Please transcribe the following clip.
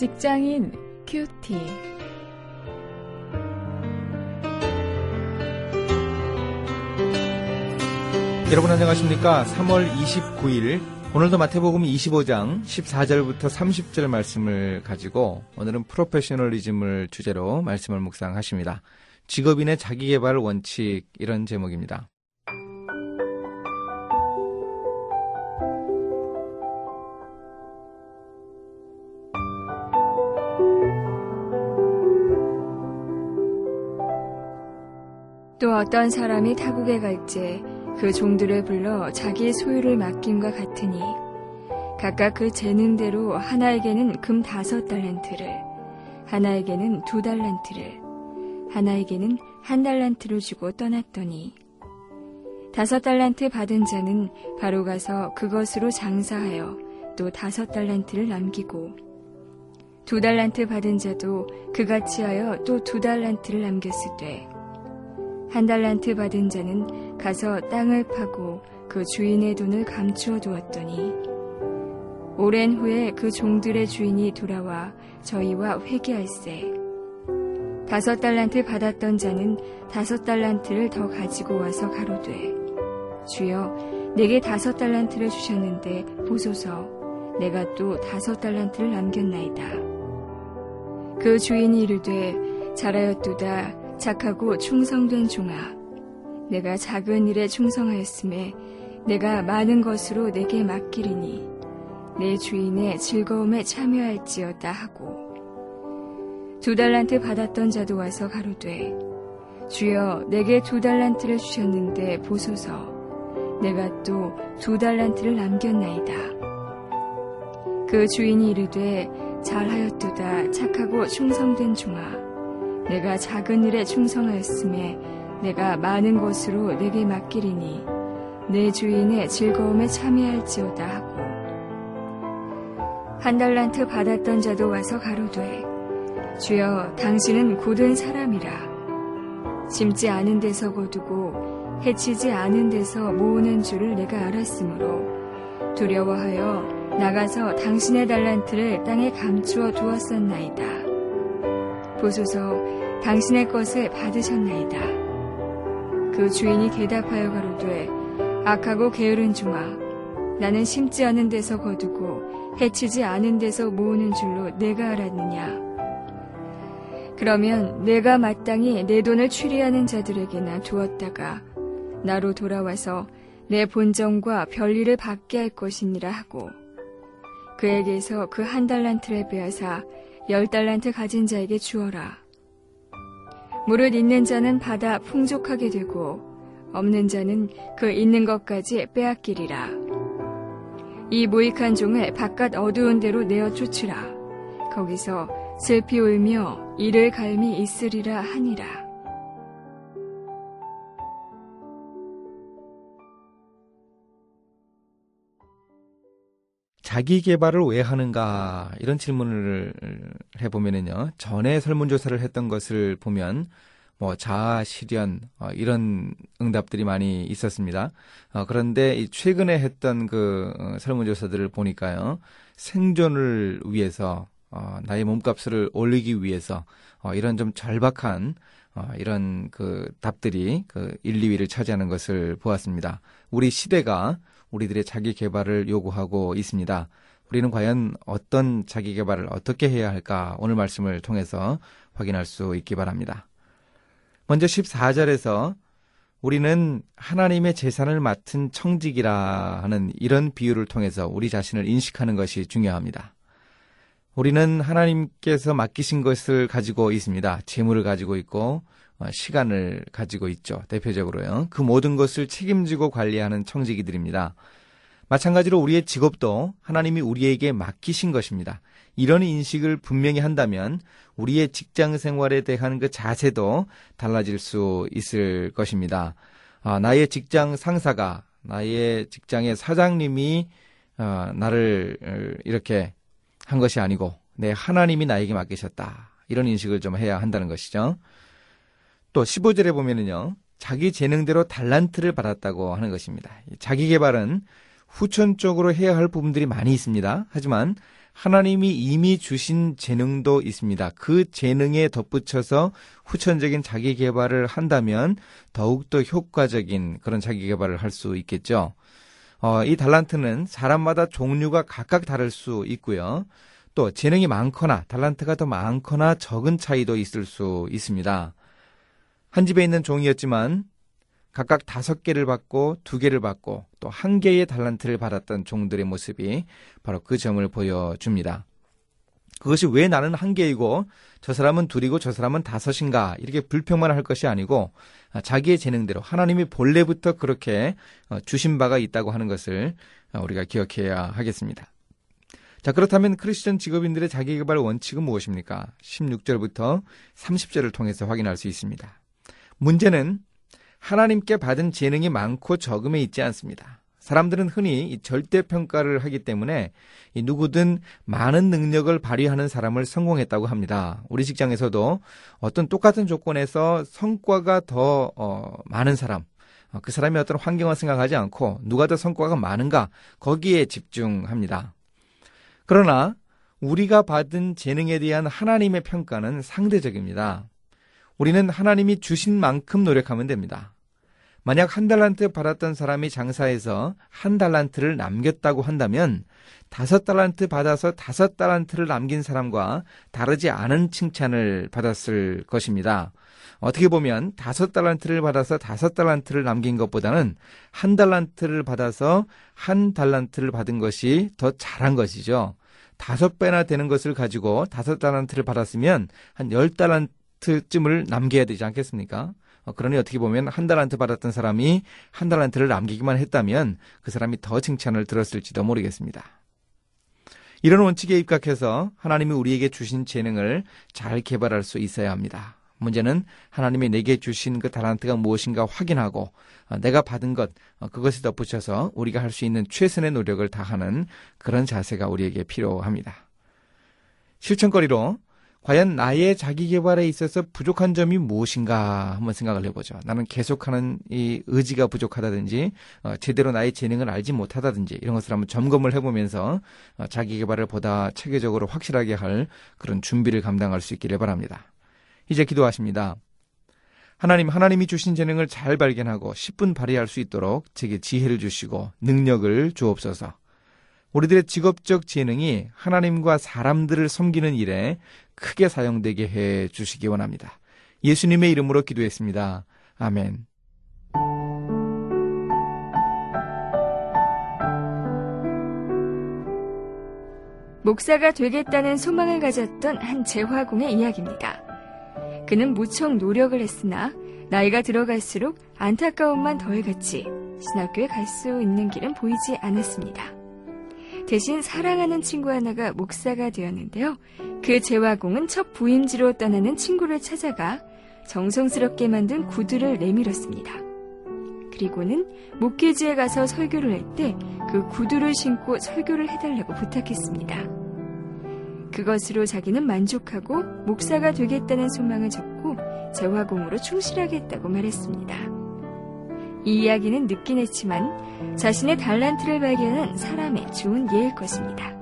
직장인 큐티. 여러분 안녕하십니까? 3월 29일 오늘도 마태복음 25장 14절부터 30절 말씀을 가지고 오늘은 프로페셔널리즘을 주제로 말씀을 묵상하십니다. 직업인의 자기개발 원칙 이런 제목입니다. 또 어떤 사람이 타국에 갈지 그 종들을 불러 자기의 소유를 맡김과 같으니 각각 그 재능대로 하나에게는 금 다섯 달란트를 하나에게는 두 달란트를 하나에게는 한 달란트를 주고 떠났더니 다섯 달란트 받은 자는 바로 가서 그것으로 장사하여 또 다섯 달란트를 남기고 두 달란트 받은 자도 그같이 하여 또 두 달란트를 남겼으되 한 달란트 받은 자는 가서 땅을 파고 그 주인의 돈을 감추어 두었더니 오랜 후에 그 종들의 주인이 돌아와 저희와 회개할세. 다섯 달란트 받았던 자는 다섯 달란트를 더 가지고 와서 가로되 주여 내게 다섯 달란트를 주셨는데 보소서. 내가 또 다섯 달란트를 남겼나이다. 그 주인이 이르되 잘하였도다 착하고 충성된 종아 내가 작은 일에 충성하였음에 내가 많은 것으로 내게 맡기리니 내 주인의 즐거움에 참여할지어다 하고. 두 달란트 받았던 자도 와서 가로되 주여 내게 두 달란트를 주셨는데 보소서. 내가 또 두 달란트를 남겼나이다. 그 주인이 이르되 잘하였도다 착하고 충성된 종아 내가 작은 일에 충성하였음에 내가 많은 것으로 내게 맡기리니 내 주인의 즐거움에 참여할지어다 하고 한 달란트 받았던 자도 와서 가로되 주여 당신은 고된 사람이라 심지 않은 데서 거두고 해치지 않은 데서 모으는 줄을 내가 알았으므로 두려워하여 나가서 당신의 달란트를 땅에 감추어 두었었나이다. 보소서 당신의 것을 받으셨나이다. 그 주인이 대답하여 가로되 악하고 게으른 종아 나는 심지 않은 데서 거두고 해치지 않은 데서 모으는 줄로 내가 알았느냐 그러면 내가 마땅히 내 돈을 추리하는 자들에게나 두었다가 나로 돌아와서 내 본정과 별일을 받게 할 것이니라 하고 그에게서 그 한 달란트를 빼앗아 열 달란트 가진 자에게 주어라. 물을 있는 자는 받아 풍족하게 되고 없는 자는 그 있는 것까지 빼앗기리라. 이 모익한 종을 바깥 어두운 데로 내어 쫓으라. 거기서 슬피 울며 이를 갈미 있으리라 하니라. 자기 개발을 왜 하는가 이런 질문을 해보면은요 전에 설문조사를 했던 것을 보면 뭐 자아 실현 어, 이런 응답들이 많이 있었습니다. 어, 그런데 최근에 했던 그 어, 설문조사들을 보니까요 생존을 위해서 어, 나의 몸값을 올리기 위해서 어, 이런 좀 절박한 어, 이런 그 답들이 그 1, 2위를 차지하는 것을 보았습니다. 우리 시대가 우리들의 자기 개발을 요구하고 있습니다. 우리는 과연 어떤 자기 개발을 어떻게 해야 할까 오늘 말씀을 통해서 확인할 수 있기 바랍니다. 먼저 14절에서 우리는 하나님의 재산을 맡은 청직이라 하는 이런 비유를 통해서 우리 자신을 인식하는 것이 중요합니다. 우리는 하나님께서 맡기신 것을 가지고 있습니다. 재물을 가지고 있고 어, 시간을 가지고 있죠. 대표적으로요. 그 모든 것을 책임지고 관리하는 청지기들입니다. 마찬가지로 우리의 직업도 하나님이 우리에게 맡기신 것입니다. 이런 인식을 분명히 한다면 우리의 직장 생활에 대한 그 자세도 달라질 수 있을 것입니다. 아, 나의 직장 상사가, 나의 직장의 사장님이 어, 나를 어, 이렇게 한 것이 아니고 내 하나님이 나에게 맡기셨다. 이런 인식을 좀 해야 한다는 것이죠. 또 15절에 보면은요. 자기 재능대로 달란트를 받았다고 하는 것입니다. 자기 개발은 후천적으로 해야 할 부분들이 많이 있습니다. 하지만 하나님이 이미 주신 재능도 있습니다. 그 재능에 덧붙여서 후천적인 자기 개발을 한다면 더욱더 효과적인 그런 자기 개발을 할 수 있겠죠. 어, 이 달란트는 사람마다 종류가 각각 다를 수 있고요. 또 재능이 많거나 달란트가 더 많거나 적은 차이도 있을 수 있습니다. 한 집에 있는 종이었지만 각각 다섯 개를 받고 두 개를 받고 또 한 개의 달란트를 받았던 종들의 모습이 바로 그 점을 보여줍니다. 그것이 왜 나는 한 개이고 저 사람은 둘이고 저 사람은 다섯인가 이렇게 불평만 할 것이 아니고 자기의 재능대로 하나님이 본래부터 그렇게 어, 주신 바가 있다고 하는 것을 어, 우리가 기억해야 하겠습니다. 자, 그렇다면 크리스천 직업인들의 자기개발 원칙은 무엇입니까? 16절부터 30절을 통해서 확인할 수 있습니다. 문제는 하나님께 받은 재능이 많고 적음에 있지 않습니다. 사람들은 흔히 절대평가를 하기 때문에 누구든 많은 능력을 발휘하는 사람을 성공했다고 합니다. 우리 직장에서도 어떤 똑같은 조건에서 성과가 더 어, 많은 사람, 어, 그 사람이 어떤 환경을 생각하지 않고 누가 더 성과가 많은가 거기에 집중합니다. 그러나 우리가 받은 재능에 대한 하나님의 평가는 상대적입니다. 우리는 하나님이 주신 만큼 노력하면 됩니다. 만약 한 달란트 받았던 사람이 장사해서 한 달란트를 남겼다고 한다면 다섯 달란트 받아서 다섯 달란트를 남긴 사람과 다르지 않은 칭찬을 받았을 것입니다. 어떻게 보면 다섯 달란트를 받아서 다섯 달란트를 남긴 것보다는 한 달란트를 받아서 한 달란트를 받은 것이 더 잘한 것이죠. 다섯 배나 되는 것을 가지고 다섯 달란트를 받았으면 한 열 달란트 달란트쯤을 남겨야 되지 않겠습니까? 어, 그러니 어떻게 보면 한 달란트 받았던 사람이 한 달란트를 남기기만 했다면 그 사람이 더 칭찬을 들었을지도 모르겠습니다. 이런 원칙에 입각해서 하나님이 우리에게 주신 재능을 잘 개발할 수 있어야 합니다. 문제는 하나님이 내게 주신 그 달란트가 무엇인가 확인하고 어, 내가 받은 것 어, 그것에 덧붙여서 우리가 할 수 있는 최선의 노력을 다하는 그런 자세가 우리에게 필요합니다. 실천거리로 과연 나의 자기 개발에 있어서 부족한 점이 무엇인가 한번 생각을 해보죠. 나는 계속하는 이 의지가 부족하다든지 어, 제대로 나의 재능을 알지 못하다든지 이런 것을 한번 점검을 해보면서 어, 자기 개발을 보다 체계적으로 확실하게 할 그런 준비를 감당할 수 있기를 바랍니다. 이제 기도하십니다. 하나님, 하나님이 주신 재능을 잘 발견하고 10분 발휘할 수 있도록 제게 지혜를 주시고 능력을 주옵소서. 우리들의 직업적 재능이 하나님과 사람들을 섬기는 일에 크게 사용되게 해 주시기 원합니다. 예수님의 이름으로 기도했습니다. 아멘. 목사가 되겠다는 소망을 가졌던 한 재화공의 이야기입니다. 그는 무척 노력을 했으나 나이가 들어갈수록 안타까움만 더해갔지 신학교에 갈 수 있는 길은 보이지 않았습니다. 대신 사랑하는 친구 하나가 목사가 되었는데요. 그 재화공은 첫 부임지로 떠나는 친구를 찾아가 정성스럽게 만든 구두를 내밀었습니다. 그리고는 목회지에 가서 설교를 할 때 그 구두를 신고 설교를 해달라고 부탁했습니다. 그것으로 자기는 만족하고 목사가 되겠다는 소망을 접고 재화공으로 충실하겠다고 말했습니다. 이 이야기는 늦긴 했지만 자신의 달란트를 발견한 사람의 좋은 예일 것입니다.